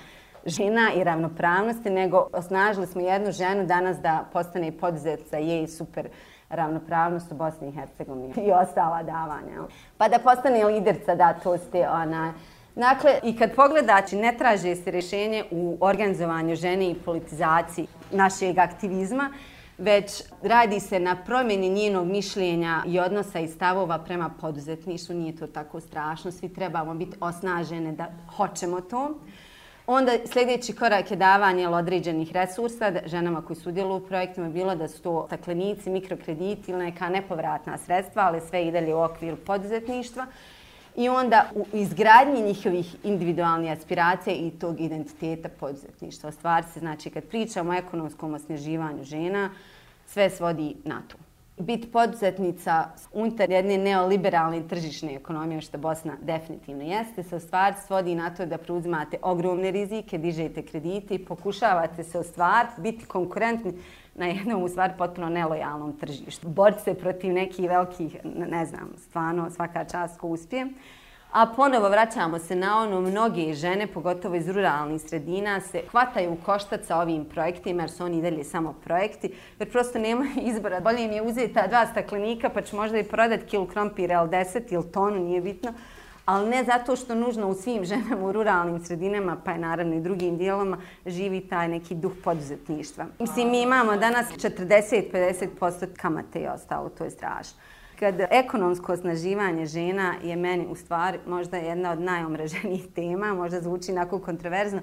žena i ravnopravnosti, nego osnažili smo jednu ženu danas da postane poduzetnica, je super ravnopravnost u Bosni i Hercegovini i ostala davanja. Pa da postane liderca, da, to ste ona... Dakle, i kad pogledači ne traže se rješenje u organizovanju žene i politizaciji našeg aktivizma, već radi se na promjeni njenog mišljenja i odnosa i stavova prema poduzetništvu. Nije to tako strašno, svi trebamo biti osnažene da hoćemo to. Onda sljedeći korak je davanje određenih resursa ženama koji su u projektima, bilo da su to staklenici, mikrokrediti ili neka nepovratna sredstva, ali sve i dalje u okviru poduzetništva. I onda u izgradnji njihovih individualnih aspiracija i tog identiteta poduzetništva. Stvar se, znači, kad pričamo o ekonomskom osnježivanju žena, sve svodi na to biti poduzetnica unutar jedne neoliberalne tržišne ekonomije, što Bosna definitivno jeste, se u stvari svodi na to da preuzimate ogromne rizike, dižete kredite i pokušavate se u stvari biti konkurentni na jednom u stvari potpuno nelojalnom tržištu. Borite se protiv nekih velikih, ne znam, stvarno svaka čast ko uspije. A ponovo vraćamo se na ono, mnoge žene, pogotovo iz ruralnih sredina, se hvataju u koštac sa ovim projektima, jer su oni dalje samo projekti, jer prosto nema izbora. Bolje im je uzeti ta dva staklenika, pa će možda i prodati kilu krompira ili deset ili tonu, nije bitno. Ali ne zato što nužno u svim ženama u ruralnim sredinama, pa je naravno i drugim dijeloma, živi taj neki duh poduzetništva. Mislim, mi imamo danas 40-50% kamate i ostalo, to je strašno kad ekonomsko osnaživanje žena je meni u stvari možda jedna od najomraženijih tema, možda zvuči nakon kontroverzno,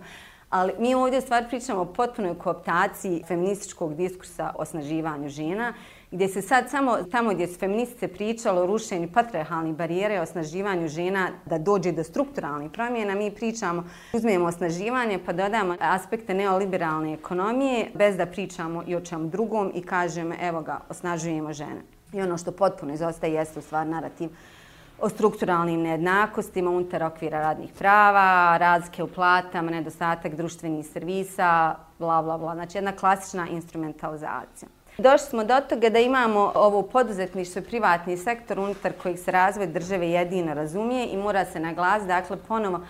ali mi ovdje u stvari pričamo o potpunoj kooptaciji feminističkog diskursa o osnaživanju žena, gdje se sad samo tamo gdje su feministice pričalo o rušenju patriarhalnih barijera i osnaživanju žena da dođe do strukturalnih promjena, mi pričamo, uzmemo osnaživanje pa dodamo aspekte neoliberalne ekonomije bez da pričamo i o čemu drugom i kažemo evo ga, osnažujemo žene. I ono što potpuno izostaje jeste u stvar narativ o strukturalnim nejednakostima unutar okvira radnih prava, razlike u platama, nedostatak društvenih servisa, bla, bla, bla. Znači jedna klasična instrumentalizacija. Došli smo do toga da imamo ovo poduzetništvo i privatni sektor unutar kojih se razvoj države jedino razumije i mora se naglasiti, dakle, ponovo,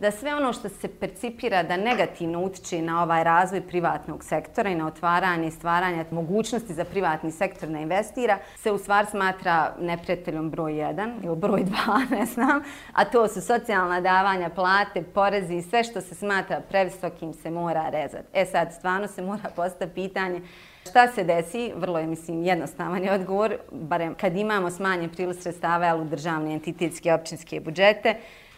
da sve ono što se percipira da negativno utiče na ovaj razvoj privatnog sektora i na otvaranje i stvaranje mogućnosti za privatni sektor da investira, se u stvar smatra neprijateljom broj 1 ili broj 2, ne znam, a to su socijalna davanja, plate, porezi i sve što se smatra previsokim se mora rezati. E sad, stvarno se mora postati pitanje Šta se desi? Vrlo je, mislim, jednostavan je odgovor, barem kad imamo smanjen priliv sredstava ali u državne entitetske općinske budžete,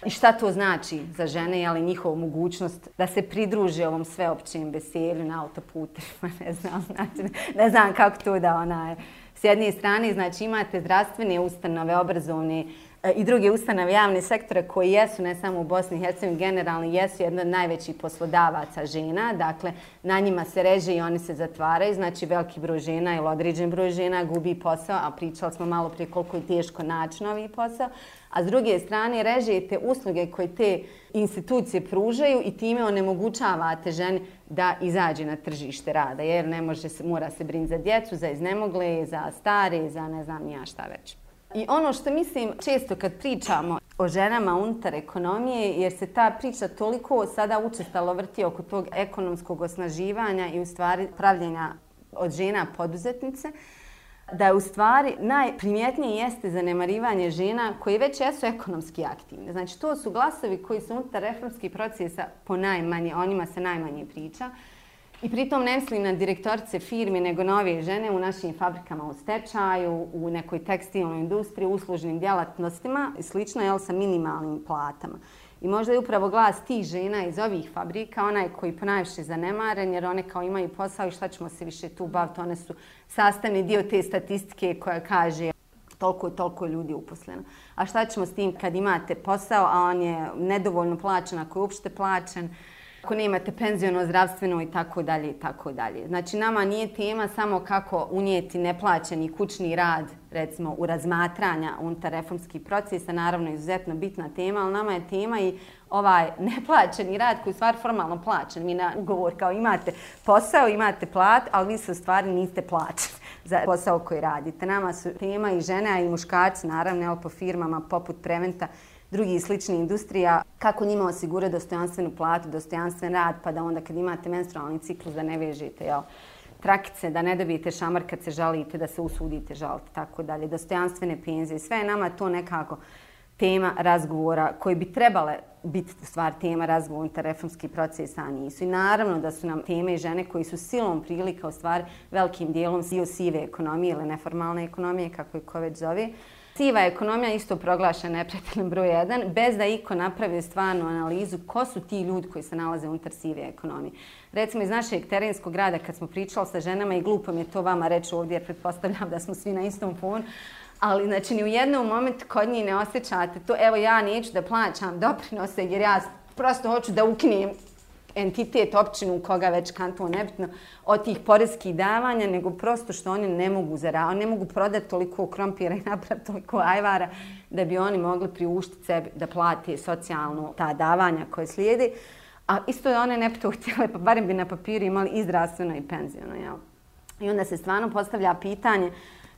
I šta to znači za žene, ali njihovu mogućnost da se pridruže ovom sveopćem veselju na autoputima, ne znam, znači, ne znam kako to da ona je. S jedne strane, znači, imate zdravstvene ustanove, obrazovne, E, i druge ustanove javne sektore koji jesu, ne samo u Bosni i Hercegovini, generalno jesu jedna od najvećih poslodavaca žena. Dakle, na njima se reže i oni se zatvaraju. Znači, veliki broj žena ili određen broj žena gubi posao, a pričali smo malo prije koliko je teško naći novi posao. A s druge strane, režete usluge koje te institucije pružaju i time onemogućavate žene da izađe na tržište rada. Jer ne može, mora se briniti za djecu, za iznemogle, za stare, za ne znam ja šta već. I ono što mislim često kad pričamo o ženama unutar ekonomije, jer se ta priča toliko sada učestalo vrti oko tog ekonomskog osnaživanja i u stvari pravljenja od žena poduzetnice, da je u stvari najprimjetnije jeste zanemarivanje žena koje već jesu ekonomski aktivne. Znači, to su glasovi koji su unutar reformskih procesa po najmanje, o njima se najmanje priča. I pritom ne mislim na direktorice firme, nego nove žene u našim fabrikama u stečaju, u nekoj tekstilnoj industriji, uslužnim djelatnostima i slično, jel, sa minimalnim platama. I možda je upravo glas tih žena iz ovih fabrika onaj koji ponajviše zanemaren, jer one kao imaju posao i šta ćemo se više tu baviti, one su sastavni dio te statistike koja kaže toliko i toliko ljudi uposleno. A šta ćemo s tim kad imate posao, a on je nedovoljno plaćen, ako je uopšte plaćen, ako nemate penziono, zdravstveno i tako dalje i tako dalje. Znači nama nije tema samo kako unijeti neplaćeni kućni rad recimo u razmatranja unutar reformskih procesa, naravno izuzetno bitna tema, ali nama je tema i ovaj neplaćeni rad koji je stvar formalno plaćen. Mi na ugovor kao imate posao, imate plat, ali vi se u stvari niste plaćeni za posao koji radite. Nama su tema i žene, a i muškarci, naravno, po firmama poput Preventa, drugi slični industrija, kako njima osigura dostojanstvenu platu, dostojanstven rad, pa da onda kad imate menstrualni ciklus da ne vežete, jel, trakice, da ne dobijete šamar kad se žalite, da se usudite žaliti, tako dalje, dostojanstvene penzije, sve je nama to nekako tema razgovora koji bi trebale biti stvar tema razgovora unutar reformskih procesa, a nisu. I naravno da su nam teme i žene koji su silom prilika u stvari velikim dijelom dio sive ekonomije ili neformalne ekonomije, kako je ko već zove, Siva ekonomija isto proglašena neprijateljem broj 1, bez da iko napravi stvarnu analizu ko su ti ljudi koji se nalaze unutar sive ekonomije. Recimo iz našeg terenskog grada kad smo pričali sa ženama i glupo mi je to vama reći ovdje jer pretpostavljam da smo svi na istom fonu, ali znači ni u jednom momentu kod njih ne osjećate to, evo ja neću da plaćam doprinose jer ja prosto hoću da ukinem entitet, općinu, koga već kanton nebitno, od tih porezkih davanja, nego prosto što oni ne mogu zarao, ne mogu prodati toliko krompira i napraviti toliko ajvara da bi oni mogli priuštiti sebi da plati socijalno ta davanja koje slijedi. A isto je one ne bi to htjele, pa barem bi na papiru imali i zdravstveno i penzijeno. Jel? I onda se stvarno postavlja pitanje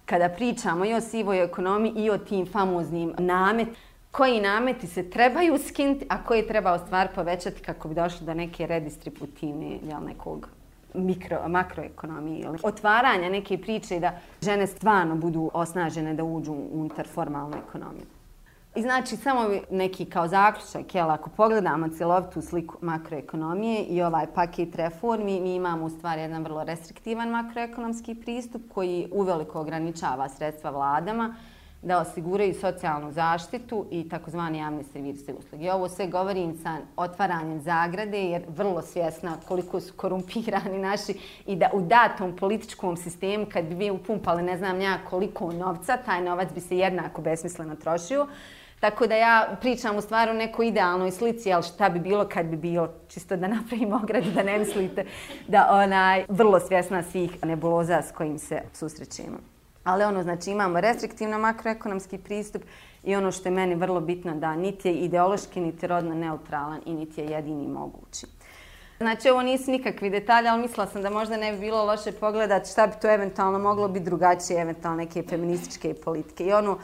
kada pričamo i o sivoj ekonomiji i o tim famoznim nametima, koji nameti se trebaju skinti, a koji treba u stvar povećati kako bi došli do neke redistributivne jel, nekog mikro, makroekonomije ili otvaranja neke priče da žene stvarno budu osnažene da uđu unutar formalnu ekonomiju. I znači, samo neki kao zaključak, jel, ako pogledamo cjelovitu sliku makroekonomije i ovaj paket reformi, mi imamo u stvari jedan vrlo restriktivan makroekonomski pristup koji uveliko ograničava sredstva vladama, da osiguraju socijalnu zaštitu i takozvani javni servirske usluge. Ovo sve govorim sa otvaranjem zagrade jer vrlo svjesna koliko su korumpirani naši i da u datom političkom sistemu kad bi vi upumpali ne znam ja koliko novca, taj novac bi se jednako besmisleno trošio. Tako da ja pričam u stvaru o nekoj idealnoj slici, ali šta bi bilo kad bi bilo, čisto da napravimo ogradu, da ne mislite da onaj vrlo svjesna svih nebuloza s kojim se susrećemo. Ali ono, znači imamo restriktivno makroekonomski pristup i ono što je meni vrlo bitno da niti je ideološki, niti rodno neutralan i niti je jedini mogući. Znači, ovo nisu nikakvi detalji, ali mislila sam da možda ne bi bilo loše pogledati šta bi to eventualno moglo biti drugačije, eventualno neke feminističke politike. I ono,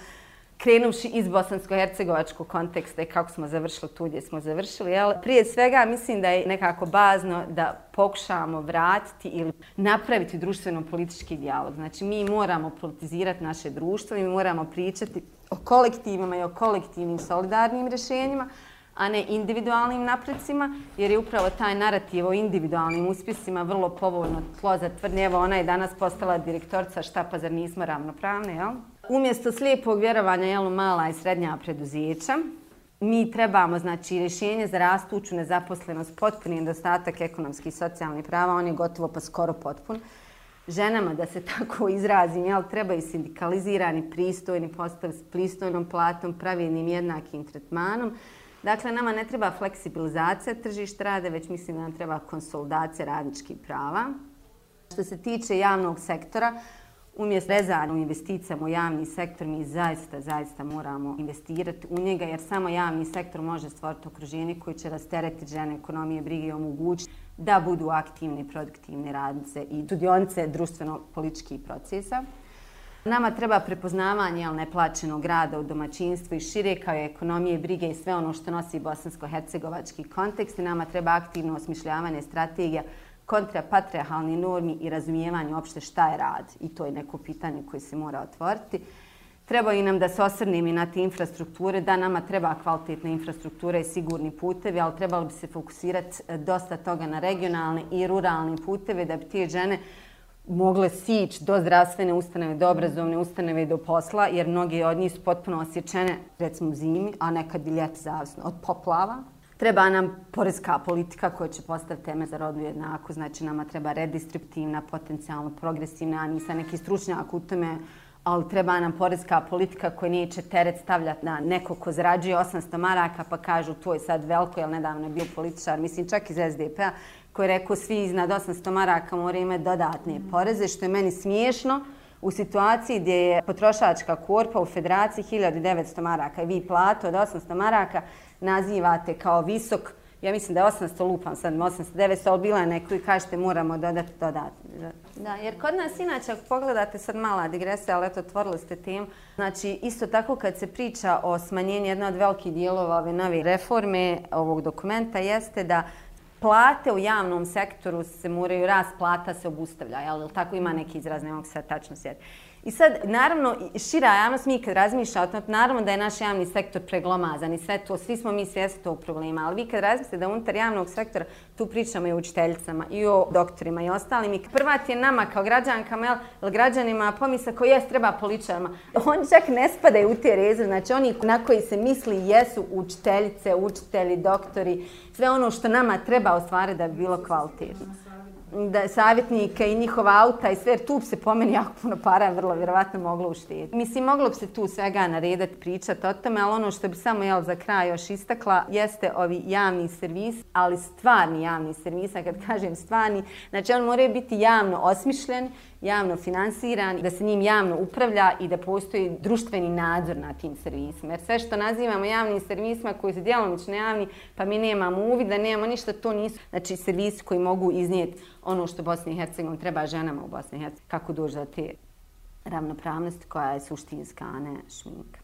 krenuši iz bosansko-hercegovačkog konteksta i kako smo završili tu gdje smo završili. Jel? Prije svega mislim da je nekako bazno da pokušamo vratiti ili napraviti društveno-politički dijalog. Znači mi moramo politizirati naše društvo i mi moramo pričati o kolektivima i o kolektivnim solidarnim rješenjima, a ne individualnim napredcima, jer je upravo taj narativ o individualnim uspjesima vrlo povoljno tlo za tvrdnje. Evo, ona je danas postala direktorca, štapa, zar nismo ravnopravne, jel? Umjesto slijepog vjerovanja jel, mala i srednja preduzeća, mi trebamo znači, rješenje za rastuću nezaposlenost, potpuni nedostatak ekonomskih i socijalnih prava, on je gotovo pa skoro potpun. Ženama, da se tako izrazim, jel, trebaju sindikalizirani, pristojni postav s pristojnom platom, pravilnim jednakim tretmanom. Dakle, nama ne treba fleksibilizacija tržišta rade, već mislim da nam treba konsolidacija radničkih prava. Što se tiče javnog sektora, umjesto rezanja u investicijama u javni sektor, mi zaista, zaista moramo investirati u njega, jer samo javni sektor može stvoriti okruženje koji će rasteretiti žene ekonomije, brige i omogućiti da budu aktivne i produktivne radnice i studionice društveno-političkih procesa. Nama treba prepoznavanje ali neplaćenog rada u domaćinstvu i šire kao je ekonomije, brige i sve ono što nosi bosansko-hercegovački kontekst. I nama treba aktivno osmišljavanje strategija kontrapatriarhalni normi i razumijevanje opšte šta je rad. I to je neko pitanje koje se mora otvoriti. Treba i nam da se osrnim i na te infrastrukture, da nama treba kvalitetna infrastruktura i sigurni putevi, ali trebalo bi se fokusirati e, dosta toga na regionalne i ruralne puteve da bi te žene mogle sići do zdravstvene ustanove, do obrazovne ustanove i do posla, jer mnoge od njih su potpuno osjećene, recimo zimi, a nekad i ljeti zavisno od poplava. Treba nam porezka politika koja će postaviti teme za rodnu jednaku, znači nama treba redistriptivna, potencijalno progresivna, a nisam neki stručnjak u tome, ali treba nam porezka politika koja neće teret stavljati na neko ko zarađuje 800 maraka pa kažu to je sad veliko, jer nedavno je bio političar, mislim čak iz SDP-a, koji je rekao svi iznad 800 maraka moraju imati dodatne poreze, što je meni smiješno u situaciji gdje je potrošačka korpa u federaciji 1900 maraka i vi platu od 800 maraka nazivate kao visok ja mislim da je 800 lupam sad, 800, 900, ali bila je neko i kažete moramo dodati dodatni. Da, jer kod nas inače, ako pogledate sad mala digresija, ali eto, otvorili ste tim, znači isto tako kad se priča o smanjenju jedna od velikih dijelova ove nove reforme ovog dokumenta jeste da plate u javnom sektoru se moraju, rast plata se obustavlja, jel? Tako ima neki izraz, ne mogu se tačno sjetiti. I sad, naravno, šira javnost mi kad razmišlja o tom, naravno da je naš javni sektor preglomazan i sve to, svi smo mi svjesni tog problema, ali vi kad razmislite da unutar javnog sektora tu pričamo i o učiteljicama i o doktorima i ostalim, i ti je nama kao građankama, jel, građanima pomisla koji jes treba poličarima, oni čak ne spadaju u te reze, znači oni na koji se misli jesu učiteljice, učitelji, doktori, sve ono što nama treba ostvariti da bi bilo kvalitetno da savjetnike i njihova auta i sve, tu se pomeni jako puno para, vrlo vjerovatno moglo uštijeti. Mislim, moglo bi se tu svega naredati, pričati o tome, ali ono što bi samo jel, za kraj još istakla jeste ovi javni servis, ali stvarni javni servis, a kad kažem stvarni, znači on mora biti javno osmišljen, javno finansiran, da se njim javno upravlja i da postoji društveni nadzor na tim servisima. Jer sve što nazivamo javnim servisima koji su djelomično javni, pa mi nemamo uvid da nemamo ništa, to nisu znači, servisi koji mogu iznijeti ono što Bosni i Hercegovini treba ženama u Bosni i Hercegovini, kako dođe do te ravnopravnosti koja je suštinska, a ne šminka.